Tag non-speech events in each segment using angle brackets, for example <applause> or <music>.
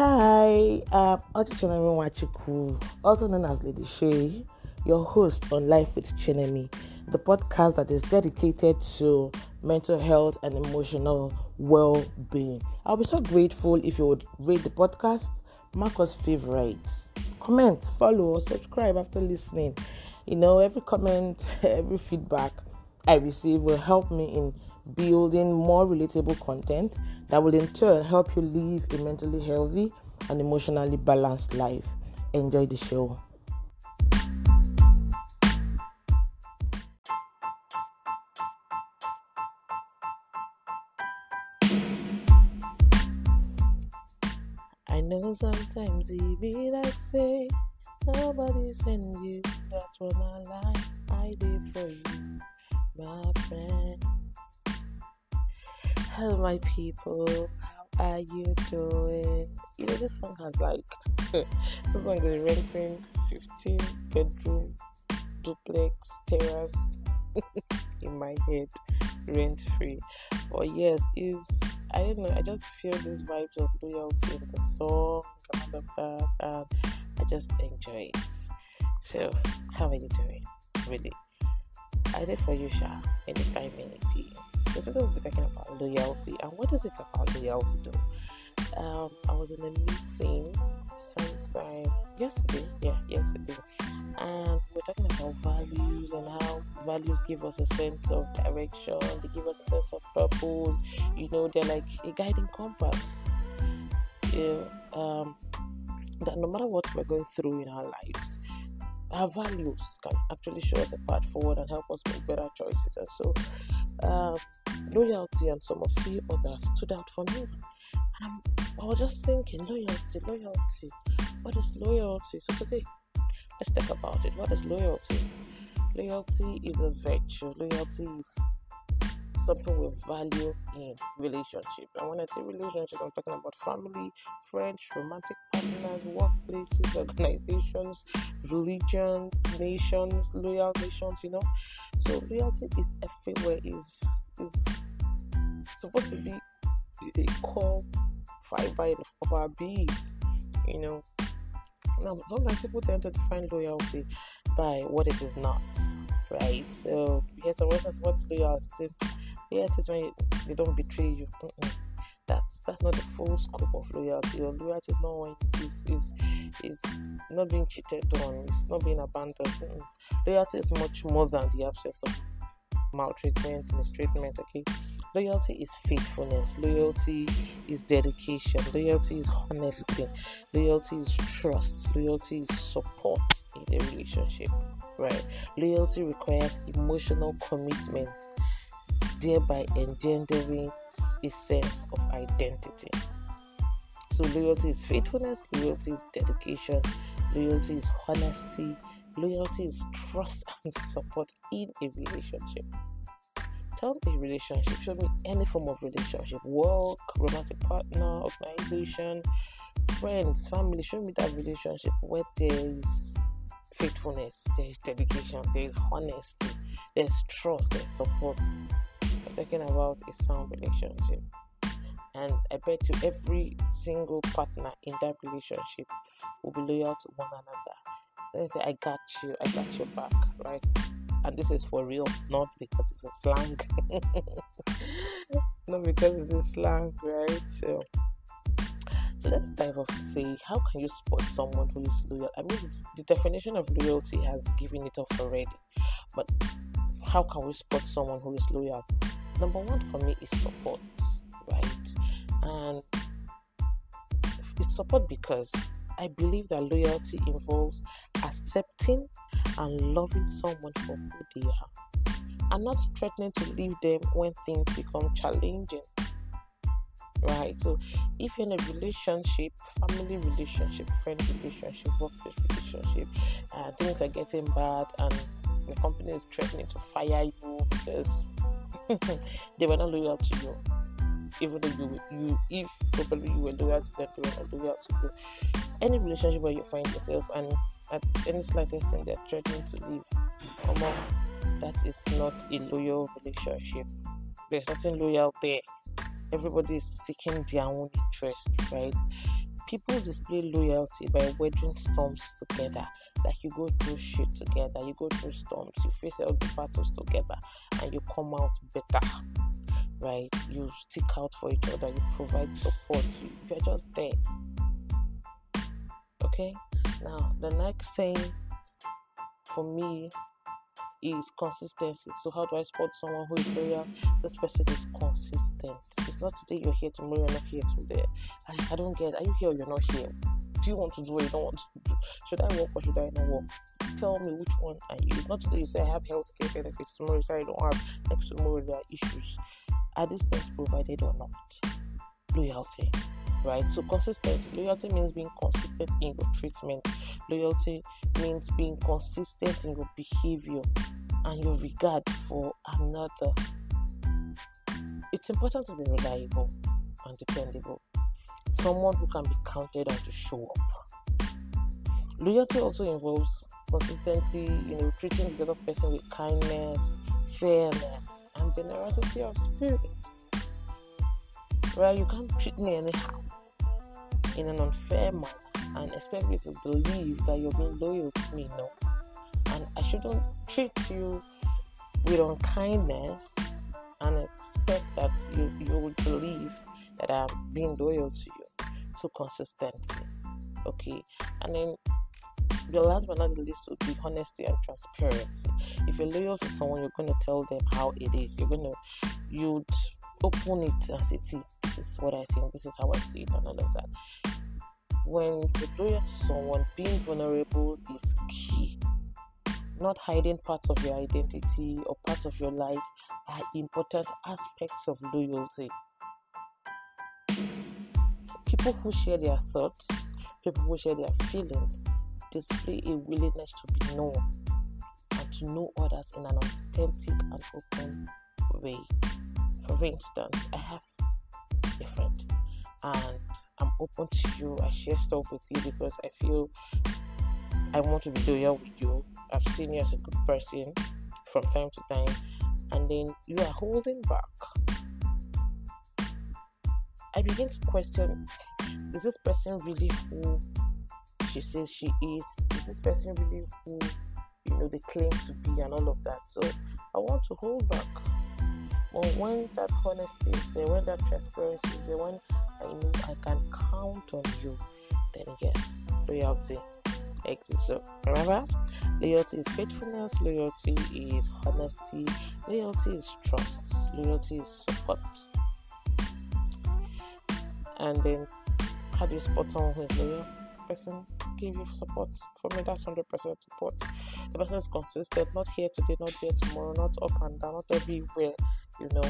Hi, I'm Ochichonemi Wachiku, also known as Lady Shay, your host on Life with Chinemi, the podcast that is dedicated to mental health and emotional well being. I'll be so grateful if you would rate the podcast, mark us favorites, comment, follow, or subscribe after listening. You know, every comment, <laughs> every feedback I receive will help me in building more relatable content that will in turn help you live a mentally healthy and emotionally balanced life. Enjoy the show. I know sometimes it be like say nobody send you. That's when I lie. I did for you, my friend. Hello, my people. How are you doing? You know, this song has like <laughs> this song is renting 15 bedroom duplex terrace <laughs> in my head, rent free. But yes, is I don't know. I just feel this vibes of loyalty in the song and all of that, and I just enjoy it. So, how are you doing? Really, I did for you, Sha. Anytime, any day. So today we'll be talking about loyalty and what is it about loyalty though? Um, I was in a meeting sometime yesterday, yeah, yesterday, and we're talking about values and how values give us a sense of direction, they give us a sense of purpose, you know, they're like a guiding compass. Yeah, um, that no matter what we're going through in our lives, our values can actually show us a path forward and help us make better choices. And so, um, loyalty and some of the others stood out for me. And I'm, I was just thinking, loyalty, loyalty. What is loyalty? So today, let's talk about it. What is loyalty? Loyalty is a virtue. Loyalty is something we value in relationship. And when I say relationship, I'm talking about family, friends, romantic partners, workplaces, organizations, religions, nations, loyal nations, you know. So loyalty is everywhere, is is supposed to be a core fiber of our being, you know. Now, sometimes people tend to define loyalty by what it is not, right? So, here's reference what's loyalty. So, loyalty is when you, they don't betray you. Mm-mm. That's that's not the full scope of loyalty. Or loyalty is not when is is is not being cheated on. It's not being abandoned. Mm-mm. Loyalty is much more than the absence of maltreatment, mistreatment. Okay, loyalty is faithfulness. Loyalty is dedication. Loyalty is honesty. Loyalty is trust. Loyalty is support in a relationship. Right. Loyalty requires emotional commitment thereby engendering a sense of identity. So, loyalty is faithfulness, loyalty is dedication, loyalty is honesty, loyalty is trust <laughs> and support in a relationship. Tell me a relationship, show me any form of relationship work, romantic partner, organization, friends, family. Show me that relationship where there is faithfulness, there is dedication, there is honesty, there's trust, there's support talking about a sound relationship. And I bet you every single partner in that relationship will be loyal to one another. They say, I got you, I got your back, right? And this is for real, not because it's a slang. <laughs> not because it's a slang, right? So, so let's dive off to say, how can you spot someone who is loyal? I mean, the definition of loyalty has given it off already, but how can we spot someone who is loyal? Number one for me is support, right? And it's support because I believe that loyalty involves accepting and loving someone for who they are and not threatening to leave them when things become challenging. Right, so if you're in a relationship, family relationship, friend relationship, workplace relationship, uh, things are getting bad, and the company is threatening to fire you because they were not loyal to you. Even though you, you, if probably you were loyal to them, they were not loyal to you. Any relationship where you find yourself and at any slightest thing they're threatening to leave, come on, that is not a loyal relationship. There's nothing loyal there. Everybody is seeking their own interest, right? People display loyalty by weathering storms together. Like you go through shit together, you go through storms, you face all the battles together, and you come out better. Right? You stick out for each other, you provide support, you, you're just there. Okay? Now, the next thing for me is consistency. So how do I spot someone who is loyal? This person is consistent. It's not today you're here, tomorrow you're not here today. I, I don't get. Are you here or you're not here? Do you want to do what you don't want to do? Should I work or should I not work? Tell me which one you. It's not today you say I have health care benefits. Tomorrow you say I don't have. Next tomorrow there are issues. Are these things provided or not? Loyalty right? So consistency. Loyalty means being consistent in your treatment. Loyalty means being consistent in your behavior and your regard for another. It's important to be reliable and dependable. Someone who can be counted on to show up. Loyalty also involves consistently, you know, treating the other person with kindness, fairness, and generosity of spirit. Right? You can't treat me anyhow in an unfair manner and expect me to believe that you're being loyal to me. No. And I shouldn't treat you with unkindness and expect that you, you would believe that I'm being loyal to you. So consistency. Okay. And then the last but not the least would be honesty and transparency. If you're loyal to someone, you're gonna tell them how it is. You're gonna you'd open it as it is. This is what I think. This is how I see it, and all of that. When loyal to someone, being vulnerable is key. Not hiding parts of your identity or parts of your life are important aspects of loyalty. People who share their thoughts, people who share their feelings, display a willingness to be known and to know others in an authentic and open way. For instance, I have a friend and I'm open to you. I share stuff with you because I feel I want to be loyal with you. I've seen you as a good person from time to time, and then you are holding back. I begin to question is this person really who she says she is? Is this person really who you know they claim to be and all of that? So I want to hold back. But when that honesty is there, when that transparency is there, when I know I can count on you, then yes, loyalty exists. So remember, loyalty is faithfulness, loyalty is honesty, loyalty is trust, loyalty is support. And then, how do you spot someone who is loyal? Person give you support. For me, that's 100% support. The person is consistent, not here today, not there tomorrow, not up and down, not everywhere, you know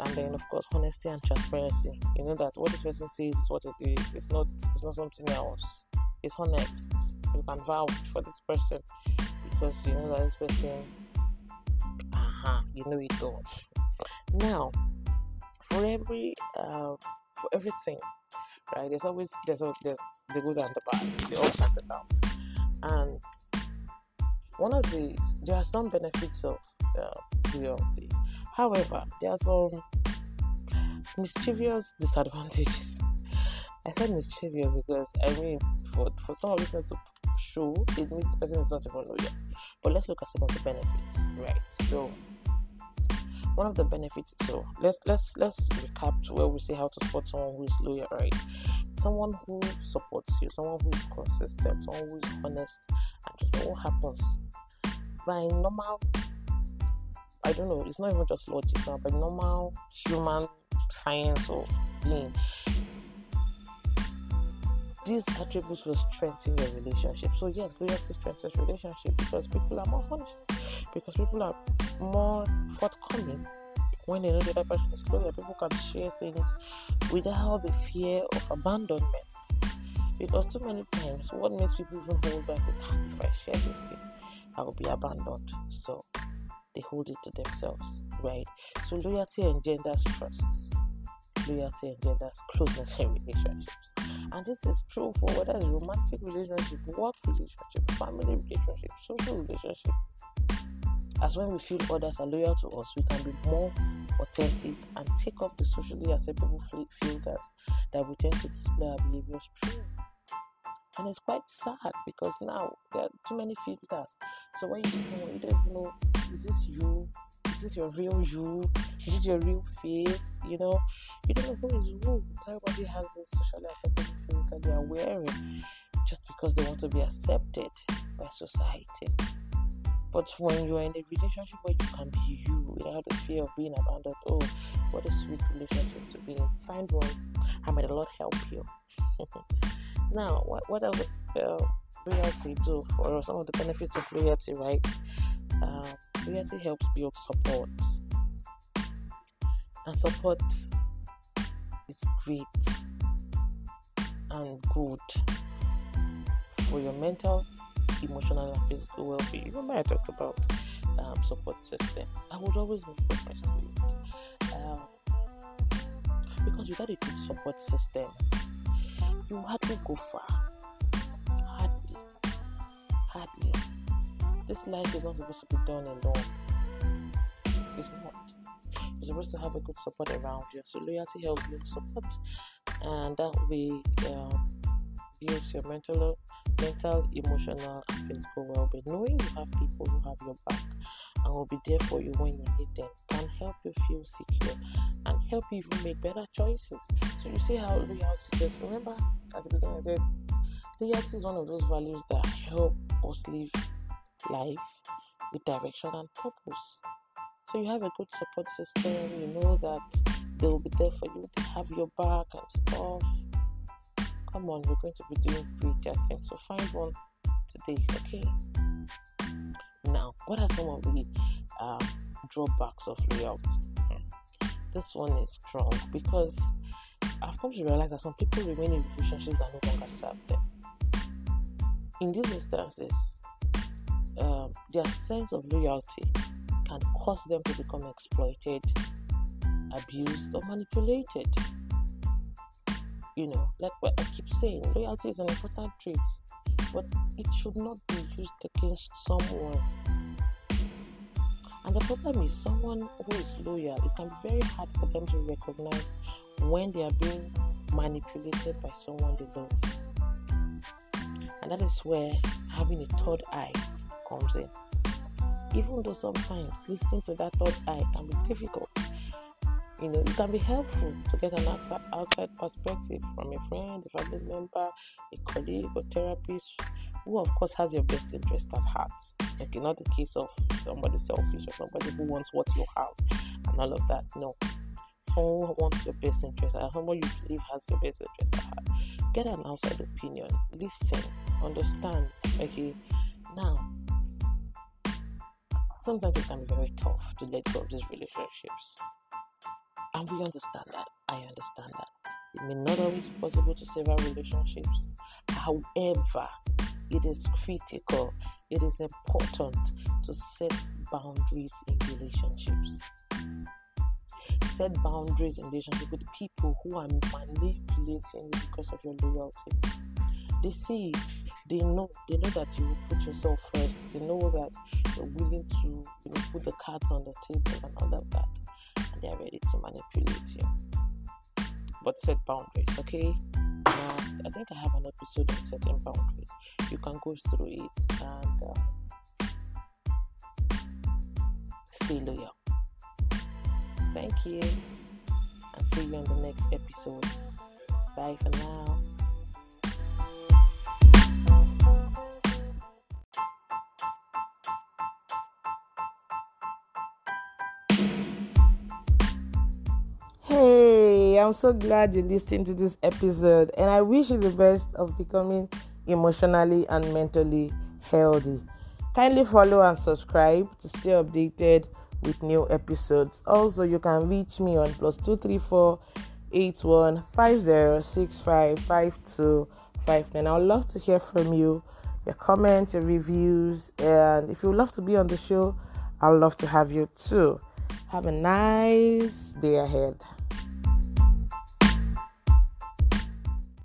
and then of course honesty and transparency. You know that what this person says is what it is. It's not it's not something else. It's honest. You can vouch for this person because you know that this person uh-huh you know it all. Now for every uh, for everything right there's always there's a, there's the good and the bad the ups and the downs. And one of these there are some benefits of Um, loyalty However, there are some mischievous disadvantages. I said mischievous because I mean, for, for some of this to show, it means this person is not even loyal. But let's look at some of the benefits, right? So, one of the benefits. So let's let's let's recap to where we say how to spot someone who is loyal, right? Someone who supports you, someone who is consistent, someone who is honest, and just what happens by normal I don't know, it's not even just logic now, but normal human science or being. These attributes will strengthen your relationship. So yes, loyalty strengthens relationship because people are more honest, because people are more forthcoming when they know the other person is loyal. People can share things without the fear of abandonment. Because too many times, what makes people even hold back is ah, if I share this thing, I will be abandoned. So they hold it to themselves, right? So loyalty engenders trust. Loyalty engenders closeness in relationships. And this is true for whether it's romantic relationship, work relationship, family relationship, social relationship. As when we feel others are loyal to us, we can be more authentic and take off the socially acceptable filters that we tend to display our behaviors through. And it's quite sad because now there are too many filters. So when you see someone, you don't even know is this you? Is this your real you? Is this your real face? You know, you don't know who is who. Everybody has this socially acceptable filter they are wearing just because they want to be accepted by society. But when you're in a relationship where you can be you without the fear of being abandoned, oh, what a sweet relationship to be in. Find one, I may the Lord help you. <laughs> now, what, what else uh, loyalty do for some of the benefits of loyalty, right? Uh, loyalty helps build support, and support is great and good for your mental emotional and physical well-being. Remember, I talked about um, support system. I would always make reference to it um, because without a good support system, you hardly go far. Hardly, hardly. This life is not supposed to be done alone. It's not. You're supposed to have a good support around you. So loyalty helps you support, and that way um, builds your mental mental, emotional, and physical well being. Knowing you have people who have your back and will be there for you when you need them can help you feel secure and help you even make better choices. So, you see how loyalty is. Remember at the beginning, I said loyalty is one of those values that help us live life with direction and purpose. So, you have a good support system, you know that they will be there for you, they have your back and stuff Come on, you're going to be doing great things. So find one today, okay? Now, what are some of the um, drawbacks of loyalty? This one is strong because I've come to realize that some people remain in relationships that no longer serve them. In these instances, um, their sense of loyalty can cause them to become exploited, abused, or manipulated you know, like what I keep saying, loyalty is an important trait, but it should not be used against someone. And the problem is, someone who is loyal, it can be very hard for them to recognize when they are being manipulated by someone they love. And that is where having a third eye comes in. Even though sometimes listening to that third eye can be difficult, you know, it can be helpful to get an outside, perspective from a friend, a family member, a colleague, or therapist who, of course, has your best interest at heart. Okay, not the case of somebody selfish or somebody who wants what you have and all of that. No, someone who wants your best interest and someone you believe has your best interest at heart. Get an outside opinion, listen, understand. Okay, now sometimes it can be very tough to let go of these relationships and we understand that. I understand that. It may not always be possible to save our relationships. However, it is critical, it is important to set boundaries in relationships. Set boundaries in relationship with people who are manipulating you because of your loyalty. They see it, they know, they know that you put yourself first, they know that you're willing to you know, put the cards on the table and all of that they are ready to manipulate you. But set boundaries, okay? Now, I think I have an episode on setting boundaries. You can go through it and uh, stay loyal. Thank you, and see you on the next episode. Bye for now. I'm so glad you listened to this episode, and I wish you the best of becoming emotionally and mentally healthy. Kindly follow and subscribe to stay updated with new episodes. Also, you can reach me on plus two three four eight one five zero six five five two five nine. I would love to hear from you, your comments, your reviews, and if you would love to be on the show, I'd love to have you too. Have a nice day ahead.